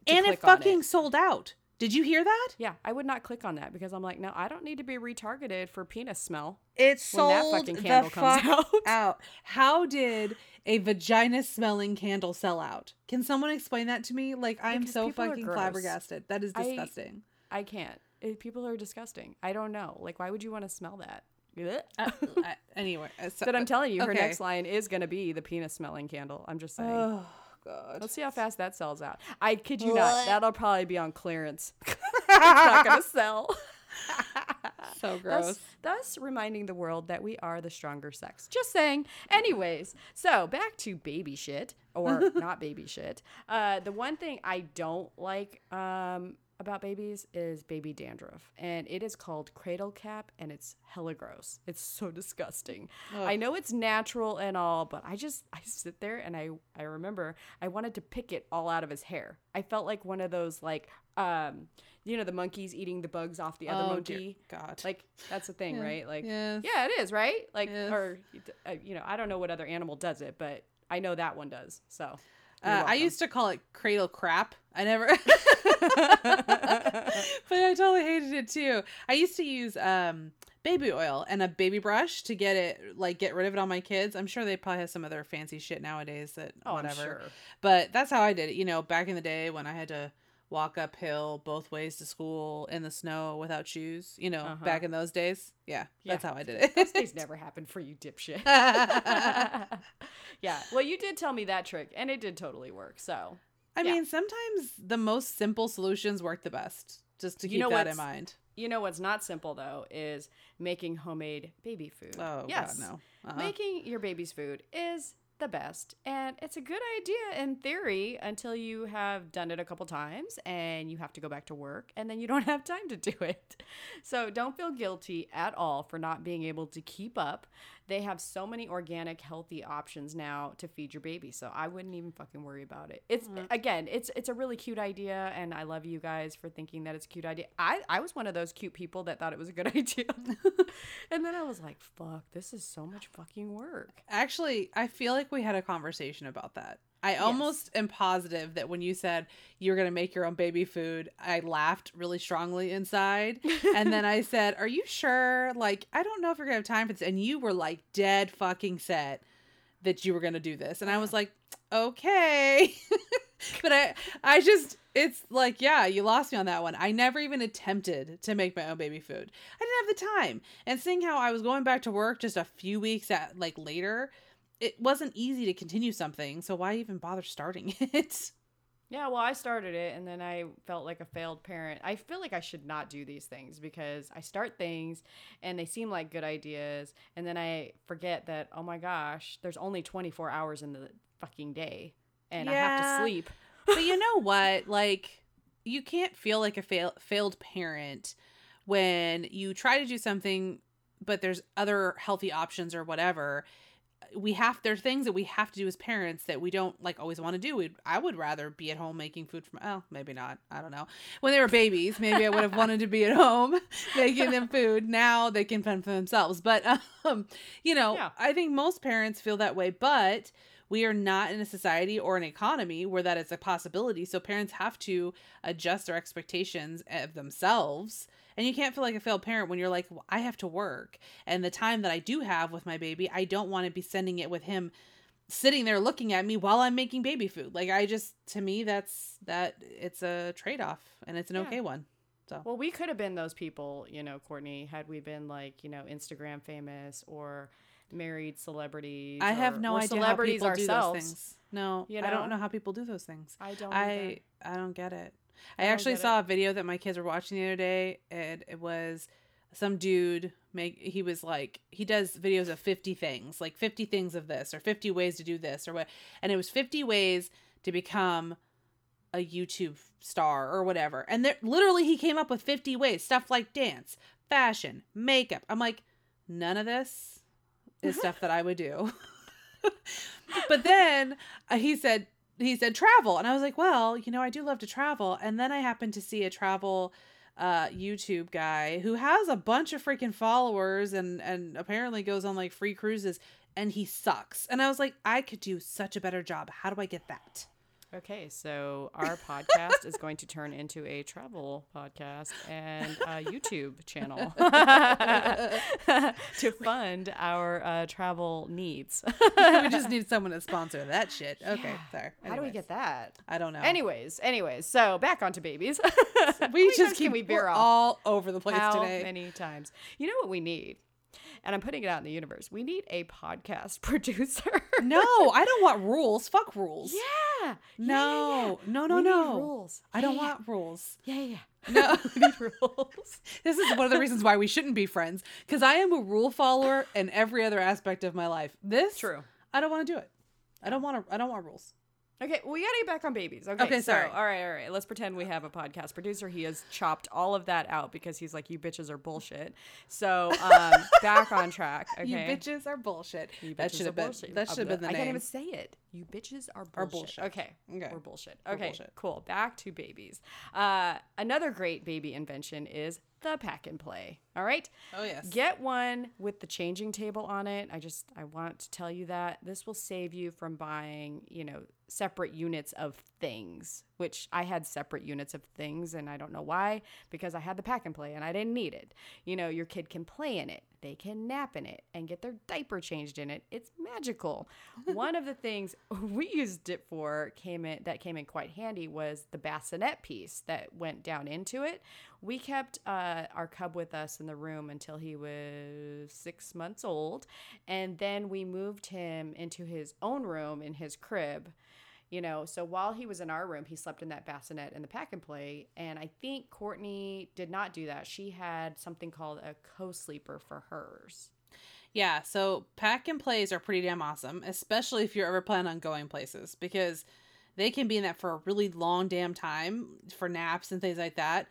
And it fucking sold out. Did you hear that? Yeah, I would not click on that because I'm like, no, I don't need to be retargeted for penis smell. It sold fucking the candle comes fuck out. out. How did a vagina smelling candle sell out? Can someone explain that to me? Like I'm Because so fucking flabbergasted. That is disgusting. I can't. It, people are disgusting. I don't know. Like, why would you want to smell that? Uh, Ugh. I- anyway, uh, so- but I'm uh, telling you, her okay. next line is going to be the penis smelling candle. I'm just saying. God. Let's see how fast that sells out. I kid you not. That'll probably be on clearance. it's not going to sell. So gross. Thus, thus reminding the world that we are the stronger sex. Just saying. Anyways, so back to baby shit or not baby shit. Uh, the one thing I don't like um, about babies is baby dandruff, and it is called cradle cap, and it's hella gross. It's so disgusting. I know it's natural and all, but I just I sit there and I I remember I wanted to pick it all out of his hair. I felt like one of those like um you know the monkeys eating the bugs off the other Oh, monkey. God. Like that's the thing, right? Like Yes. yeah, it is, right? Like Yes. or you know, I don't know what other animal does it, but I know that one does. So Uh, I used to call it cradle crap. I never, but I totally hated it too. I used to use um, baby oil and a baby brush to get it, like, get rid of it on my kids. I'm sure they probably have some other fancy shit nowadays that Oh, whatever. sure. But that's how I did it. You know, back in the day when I had to walk uphill both ways to school in the snow without shoes. You know, Uh-huh. back in those days. Yeah, Yeah. that's how I did it. Those days never happened for you, dipshit. yeah. Well, you did tell me that trick, and it did totally work. So I Yeah. mean, sometimes the most simple solutions work the best. Just to You keep know that in mind. you know what's not simple though is making homemade baby food. Oh yes. God, no. Uh-uh. Making your baby's food is the best. And it's a good idea in theory until you have done it a couple times and you have to go back to work and then you don't have time to do it. So don't feel guilty at all for not being able to keep up. They have so many organic, healthy options now to feed your baby. So I wouldn't even fucking worry about it. It's mm-hmm. again, it's it's a really cute idea and I love you guys for thinking that it's a cute idea. I, I was one of those cute people that thought it was a good idea. and then I was like, fuck, this is so much fucking work. Actually, I feel like we had a conversation about that. I almost am positive that when you said you were going to make your own baby food, I laughed really strongly inside. and then I said, Are you sure? Like, I don't know if you're going to have time for this. And you were like dead fucking set that you were going to do this. And I was like, Okay. but I, I just, it's like, yeah, you lost me on that one. I never even attempted to make my own baby food. I didn't have the time. And seeing how I was going back to work just a few weeks at like later, it wasn't easy to continue something, so why even bother starting it? Yeah, well, I started it and then I felt like a failed parent. I feel like I should not do these things because I start things and they seem like good ideas and then I forget that oh my gosh, there's only 24 hours in the fucking day and I have to sleep. but you know what? Like, you can't feel like a fail- failed parent when you try to do something, but there's other healthy options or whatever. We have there are things that we have to do as parents that we don't like always want to do. We I would rather be at home making food from oh maybe not I don't know when they were babies maybe I would have wanted to be at home making them food. Now they can fend for themselves, but um you know Yeah. I think most parents feel that way, but we are not in a society or an economy where that is a possibility. So parents have to adjust their expectations of themselves. And you can't feel like a failed parent when you're like, well, I have to work. And the time that I do have with my baby, I don't want to be sending it with him sitting there looking at me while I'm making baby food. Like I just to me that's that it's a trade-off and it's an Yeah. okay one. So Well, we could have been those people, you know, Courtney, had we been like, you know, Instagram famous or married celebrities. I have or- no or idea how celebrities people do those things. No, You I don't know? know how people do those things. I don't. I I don't get it. I, I actually get saw a video that my kids were watching the other day, and it was some dude make. He was like he does videos of fifty things, like fifty things of this, or fifty ways to do this, or what, and it was fifty ways to become a YouTube star or whatever. And there literally he came up with 50 ways, stuff like dance, fashion, makeup. I'm like, none of this is stuff that I would do. but then uh, he said he said travel and I was like, well, you know, I do love to travel. And then I happened to see a travel uh YouTube guy who has a bunch of freaking followers and and apparently goes on like free cruises and he sucks. And I was like, I could do such a better job. How do I get that? Okay, so our podcast is going to turn into a travel podcast and a YouTube channel to fund our uh, travel needs. we just need someone to sponsor that shit. Okay, Yeah. there. How do we get that? I don't know. Anyways, anyways, so back onto babies. we just keep we off? all over the place How today. many times? You know what we need? And I'm putting it out in the universe. We need a podcast producer. No, I don't want rules. Fuck rules. Yeah. Yeah, yeah, No, yeah. no, no, We no. rules. I don't Yeah, want rules. Yeah, yeah. No. we need rules. This is one of the reasons why we shouldn't be friends because I am a rule follower in every other aspect of my life. This, True. I don't want to do it. I don't want to. I don't want rules. Okay, well, we gotta get back on babies. Okay, Okay, so, sorry. all right, all right. Let's pretend we have a podcast producer. He has chopped all of that out because he's like, "You bitches are bullshit." So, um, back on track. Okay, You bitches are bullshit. You that bitches should are have been. bullshit. That should have been the I can't even say it. You bitches are bullshit. Are bullshit. Okay. Okay. We're bullshit. We're Okay. bullshit. Cool. Back to babies. Uh, another great baby invention is the pack and play. All right. Oh yes. Get one with the changing table on it. I just I want to tell you that this will save you from buying, you know, separate units of things, which I had separate units of things and I don't know why because I had the pack and play and I didn't need it. You know, your kid can play in it. They can nap in it and get their diaper changed in it. It's magical. one of the things we used it for came in that came in quite handy was the bassinet piece that went down into it. We kept uh, our cub with us in the room until he was six months old. And then we moved him into his own room in his crib. You know, so while he was in our room, he slept in that bassinet in the pack and play. And I think Courtney did not do that. She had something called a co sleeper for hers. Yeah, so pack and plays are pretty damn awesome, especially if you're ever planning on going places because they can be in that for a really long damn time for naps and things like that.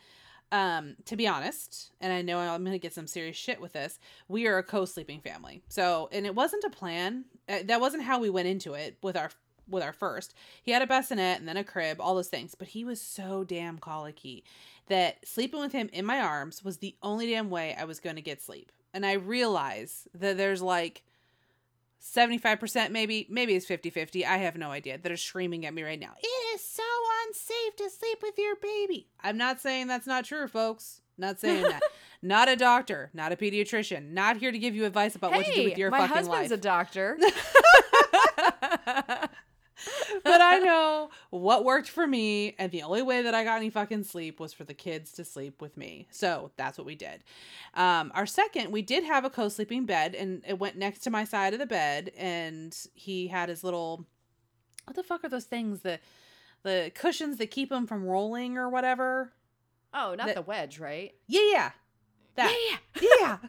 Um, to be honest, and I know I'm gonna get some serious shit with this, we are a co-sleeping family. So, and it wasn't a plan. Uh, that wasn't how we went into it with our with our first. He had a bassinet and then a crib, all those things, but he was so damn colicky that sleeping with him in my arms was the only damn way I was going to get sleep. And I realize that there's like 75% maybe, maybe it's 50 50. I have no idea that are screaming at me right now. It is so unsafe to sleep with your baby. I'm not saying that's not true, folks. Not saying that. not a doctor, not a pediatrician, not here to give you advice about what to do with your fucking life. my husband's a doctor. but I know what worked for me, and the only way that I got any fucking sleep was for the kids to sleep with me. So that's what we did. Um, our second, we did have a co-sleeping bed, and it went next to my side of the bed, and he had his little, what the fuck are those things? The the cushions that keep him from rolling or whatever. oh, not That- the wedge, right? Yeah, yeah, that. yeah. Yeah.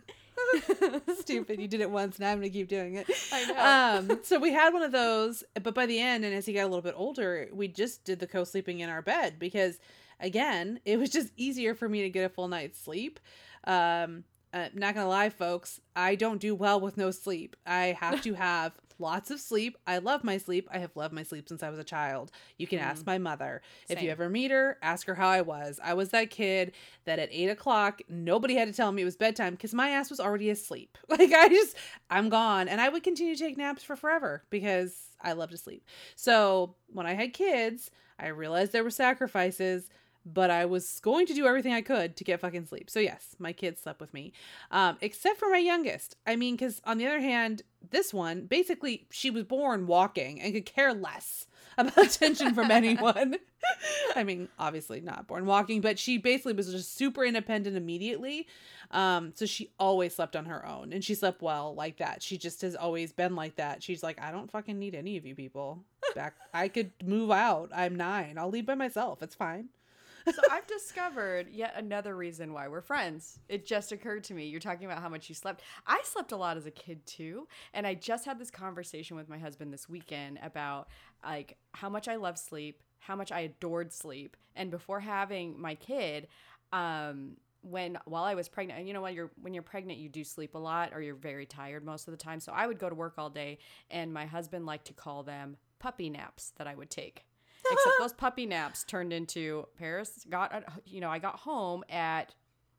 Stupid. You did it once, now I'm gonna keep doing it. I know. Um, so we had one of those, but by the end, and as he got a little bit older, we just did the co-sleeping in our bed because, again, it was just easier for me to get a full night's sleep. Um, uh, not gonna lie, folks, I don't do well with no sleep. I have to have lots of sleep. I love my sleep. I have loved my sleep since I was a child. You can ask mm-hmm. my mother. If you ever meet her, ask her how I was. I was that kid that at eight o'clock, nobody had to tell me it was bedtime because my ass was already asleep. Like I just, I'm gone. And I would continue to take naps for forever because I love to sleep. So when I had kids, I realized there were sacrifices, but I was going to do everything I could to get fucking sleep. So yes, my kids slept with me, um, except for my youngest. I mean, because on the other hand, this one basically she was born walking and could care less about attention from anyone. I mean, obviously not born walking, but she basically was just super independent immediately. Um, so she always slept on her own and she slept well like that. She just has always been like that. She's like, I don't fucking need any of you people. Back I could move out. I'm nine. I'll leave by myself. It's fine. So I've discovered yet another reason why we're friends. It just occurred to me. You're talking about how much you slept. I slept a lot as a kid too, and I just had this conversation with my husband this weekend about like how much I love sleep, how much I adored sleep, and before having my kid, um when while I was pregnant, and you know when you're when you're pregnant, you do sleep a lot or you're very tired most of the time. So I would go to work all day, and my husband liked to call them puppy naps that I would take. Except those puppy naps turned into Paris got uh, you know I got home at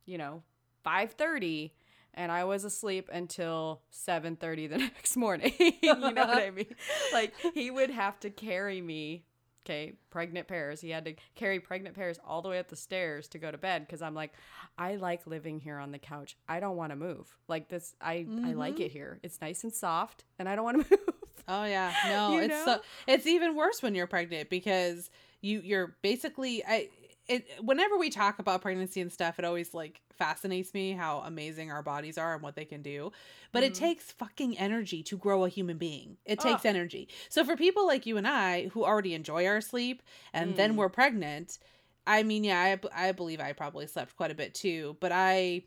you know 5:30 and I was asleep until 7:30 the next morning. you know what I mean? Like he would have to carry me okay, pregnant Paris. He had to carry pregnant Paris all the way up the stairs to go to bed because I'm like, I like living here on the couch. I don't want to move. Like this, I I like mm-hmm. it here. It's nice and soft, and I don't want to move. Oh yeah, no, it's know? so it's even worse when you're pregnant because you you're basically I it whenever we talk about pregnancy and stuff, it always like fascinates me how amazing our bodies are and what they can do. But it takes fucking energy to grow a human being. It takes Oh. energy. So for people like you and I who already enjoy our sleep and then Mm. we're pregnant, I mean, yeah, I I believe I probably slept quite a bit too, but I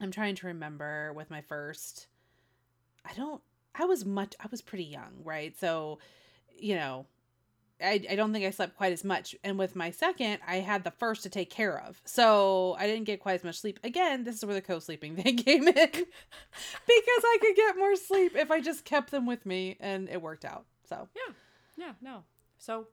I'm trying to remember with my first I don't I was much I was pretty young, right? So, you know, I, I don't think I slept quite as much. And with my second, I had the first to take care of. So I didn't get quite as much sleep. Again, this is where the co sleeping thing came in because I could get more sleep if I just kept them with me and it worked out. So Yeah, yeah, no. So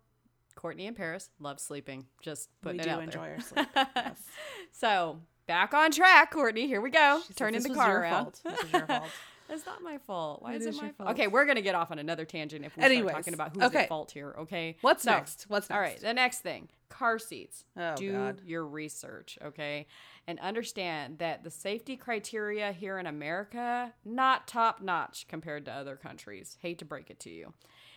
Courtney and Paris love sleeping. Just putting we it do out enjoy there. our sleep. Yes. So back on track, Courtney. Here we go. She Turning "This the car your around. fault. This was your fault. It's not my fault. Why It is it is my your fault? fault. Okay, we're gonna get off on another tangent if we Anyways, start talking about who's okay. at fault here. Okay. What's So, next? What's next? All right, the next thing car seats. Oh, Do God. your research, okay? And understand that the safety criteria here in America, not top notch compared to other countries. Hate to break it to you.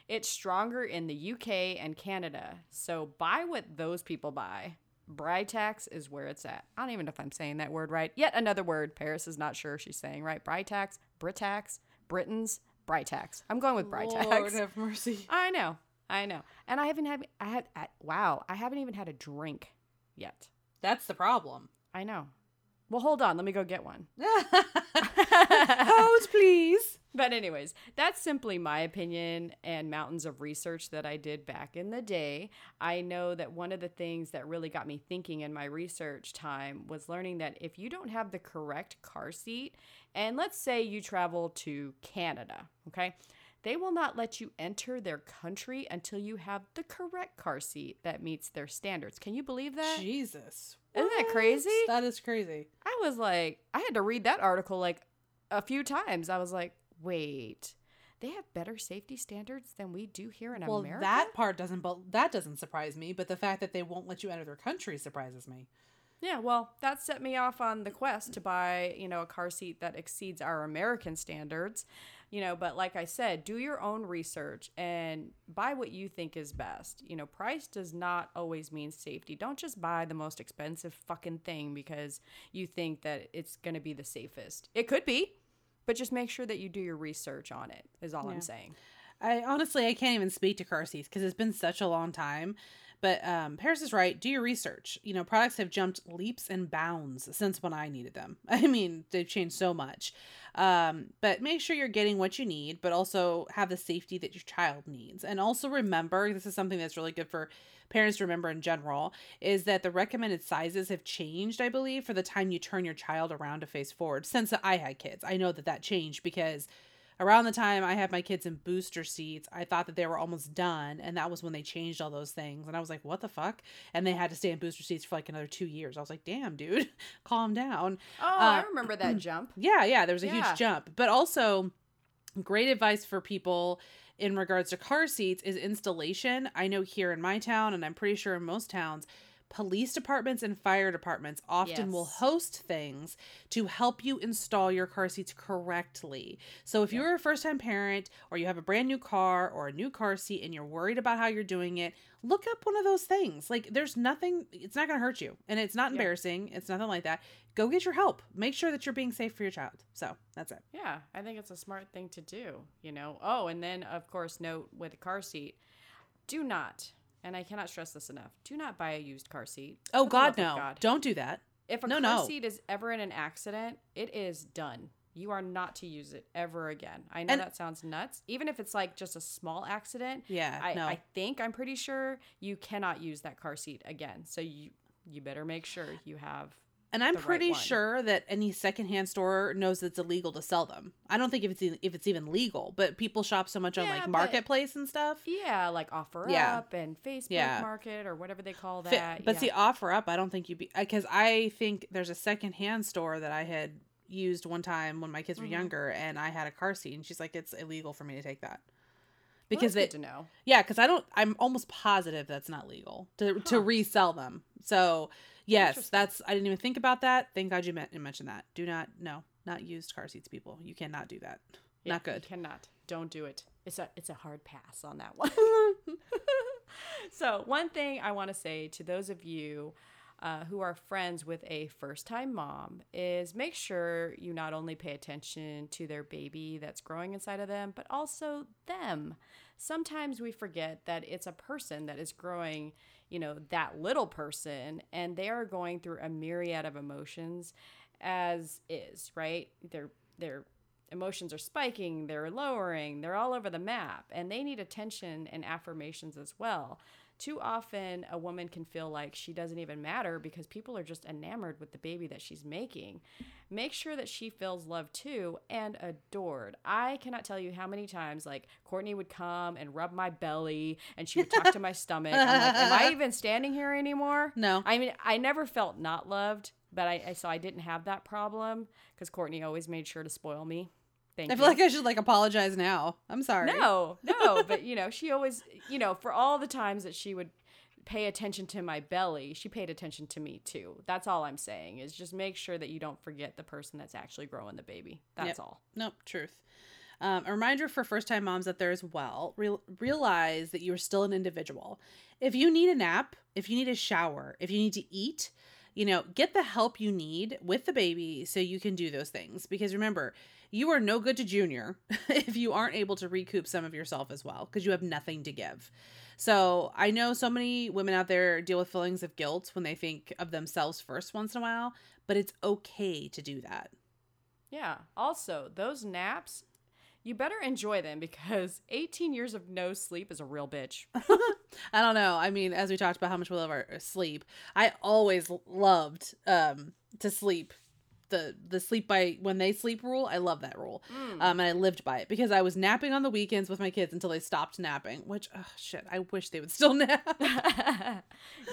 It's stronger in the UK and Canada. So buy what those people buy. Britax is where it's at. I don't even know if I'm saying that word right. Yet another word. Paris is not sure she's saying right. Britax, Britax, Britons, Britax. I'm going with Britax. Lord have mercy. I know, I know, and I haven't had. I had. Wow, I haven't even had a drink yet. That's the problem. I know. Well, hold on. Let me go get one. Hose, please. But anyways, that's simply my opinion and mountains of research that I did back in the day. I know that one of the things that really got me thinking in my research time was learning that if you don't have the correct car seat, and let's say you travel to Canada, okay? They will not let you enter their country until you have the correct car seat that meets their standards. Can you believe that? Jesus. Isn't that crazy? That is crazy. I was like, I had to read that article like a few times. I was like, wait. they have better safety standards than we do here in well, America. that part doesn't bu- that doesn't surprise me, but the fact that they won't let you enter their country surprises me. Yeah, well, that set me off on the quest to buy, you know, a car seat that exceeds our American standards. You know, but like I said, do your own research and buy what you think is best. You know, price does not always mean safety. Don't just buy the most expensive fucking thing because you think that it's going to be the safest. It could be, but just make sure that you do your research on it, is all I'm saying. I honestly I can't even speak to car seats because it's been such a long time. But um, Paris is right. Do your research. You know, products have jumped leaps and bounds since when I needed them. I mean, they've changed so much. Um, but make sure you're getting what you need, but also have the safety that your child needs. And also remember, this is something that's really good for parents to remember in general, is that the recommended sizes have changed, I believe, for the time you turn your child around to face forward. Since I had kids, I know that that changed because around the time I had my kids in booster seats, I thought that they were almost done. And that was when they changed all those things. And I was like, what the fuck? And they had to stay in booster seats for like another two years. I was like, damn, dude, calm down. Oh, I uh, remember that jump. Yeah, yeah, there was a Yeah. huge jump. But also, great advice for people in regards to car seats is installation. I know here in my town, and I'm pretty sure in most towns, police departments and fire departments often will host things to help you install your car seats correctly. So if you're a first time parent or you have a brand new car or a new car seat and you're worried about how you're doing it, look up one of those things. Like there's nothing it's not going to hurt you and it's not embarrassing. It's nothing like that. Go get your help. Make sure that you're being safe for your child. So, that's it. Yeah, I think it's a smart thing to do, you know. Oh, and then of course note with a car seat, do not, and I cannot stress this enough, do not buy a used car seat. Oh God, no! Don't do that. If a No, car no. seat is ever in an accident, it is done. You are not to use it ever again. I know And- that sounds nuts. Even if it's like just a small accident, Yeah, I, no. I think I'm pretty sure you cannot use that car seat again. So you you better make sure you have And I'm the right pretty sure that any secondhand store knows it's illegal to sell them. I don't think if it's e- if it's even legal, but people shop so much on like marketplace and stuff. yeah, like offer Yeah. up and Facebook Yeah. Market or whatever they call that. but yeah. see, offer up, I don't think you be because I think there's a secondhand store that I had used one time when my kids were Mm-hmm. younger, and I had a car seat, and she's like, "It's illegal for me to take that." Well, Because that's they, good to know. Yeah, because I don't. I'm almost positive that's not legal to to resell them. So yes, that's. I didn't even think about that. Thank God you mentioned that. Do not. No, not used car seats, people. You cannot do that. Yeah, not good. You cannot. Don't do it. It's a it's a hard pass on that one. so one thing I want to say to those of you uh, who are friends with a first time mom is make sure you not only pay attention to their baby that's growing inside of them, but also them. Sometimes we forget that it's a person that is growing, you know, that little person, and they are going through a myriad of emotions as is, right? They're they're emotions are spiking, they're lowering, they're all over the map, and they need attention and affirmations as well. Too often, a woman can feel like she doesn't even matter because people are just enamored with the baby that she's making. Make sure that she feels loved too and adored. I cannot tell you how many times, like, Courtney would come and rub my belly and she would talk to my stomach. I'm like, Am I even standing here anymore? No. I mean, I never felt not loved, but I, I so I didn't have that problem because Courtney always made sure to spoil me. Thank I you. feel like I should like apologize now. I'm sorry. no, no, but you know, she always, you know, for all the times that she would pay attention to my belly, she paid attention to me too. That's all I'm saying is just make sure that you don't forget the person that's actually growing the baby. That's Yep. all. Nope. Truth. Um, a reminder for first time moms out there as well real, realize that you are still an individual. If you need a nap, if you need a shower, if you need to eat, you know, get the help you need with the baby so you can do those things. Because remember, you are no good to Junior if you aren't able to recoup some of yourself as well because you have nothing to give. So I know so many women out there deal with feelings of guilt when they think of themselves first once in a while, but it's okay to do that. Yeah. Also, those naps, you better enjoy them because 18 years of no sleep is a real bitch. I don't know. I mean, as we talked about how much we love our our sleep, I always loved um to sleep. The the sleep by when they sleep rule, I love that rule. Um and I lived by it because I was napping on the weekends with my kids until they stopped napping, which oh shit, I wish they would still nap.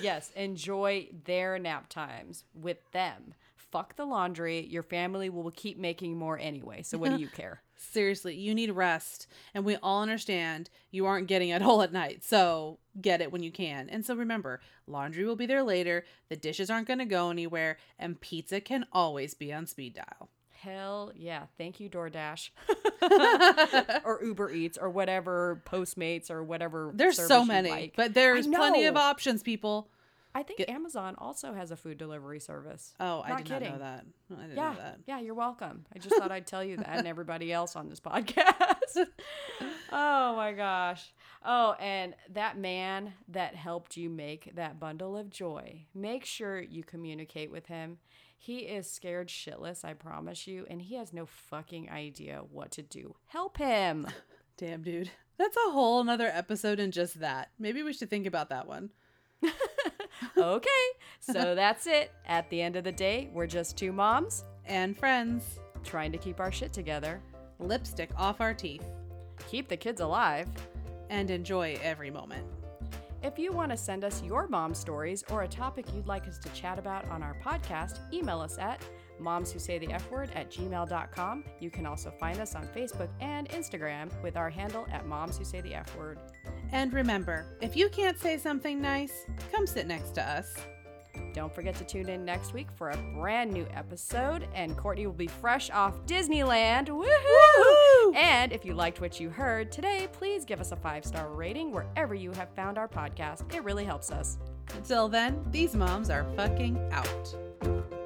yes, enjoy their nap times with them. fuck the laundry. Your family will keep making more anyway. So what do you care? Seriously, you need rest. And we all understand you aren't getting it all at night. So get it when you can. And so remember, laundry will be there later, the dishes aren't going to go anywhere, and pizza can always be on speed dial. Hell yeah. Thank you, DoorDash. or Uber Eats or whatever, Postmates or whatever. There's so many, like. but there's plenty of options, people. I think Amazon also has a food delivery service. Oh, I did kidding. not know that. I didn't Yeah, know that. yeah, you're welcome. I just thought I'd tell you that and everybody else on this podcast. oh my gosh. Oh, and that man that helped you make that bundle of joy, make sure you communicate with him. He is scared shitless, I promise you, and he has no fucking idea what to do. Help him. Damn, dude. That's a whole nother episode in just that. Maybe we should think about that one. Okay, so that's it. At the end of the day, we're just two moms And friends, trying to keep our shit together, lipstick off our teeth, keep the kids alive. and enjoy every moment. If you want to send us your mom stories or a topic you'd like us to chat about on our podcast, email us at moms who say the F word at gmail.com. You can also find us on Facebook and Instagram with our handle at moms who say the F word. And remember, if you can't say something nice, come sit next to us. Don't forget to tune in next week for a brand new episode, and Courtney will be fresh off Disneyland. Woohoo! Woohoo! And if you liked what you heard today, please give us a five star rating wherever you have found our podcast. It really helps us. Until then, these moms are fucking out.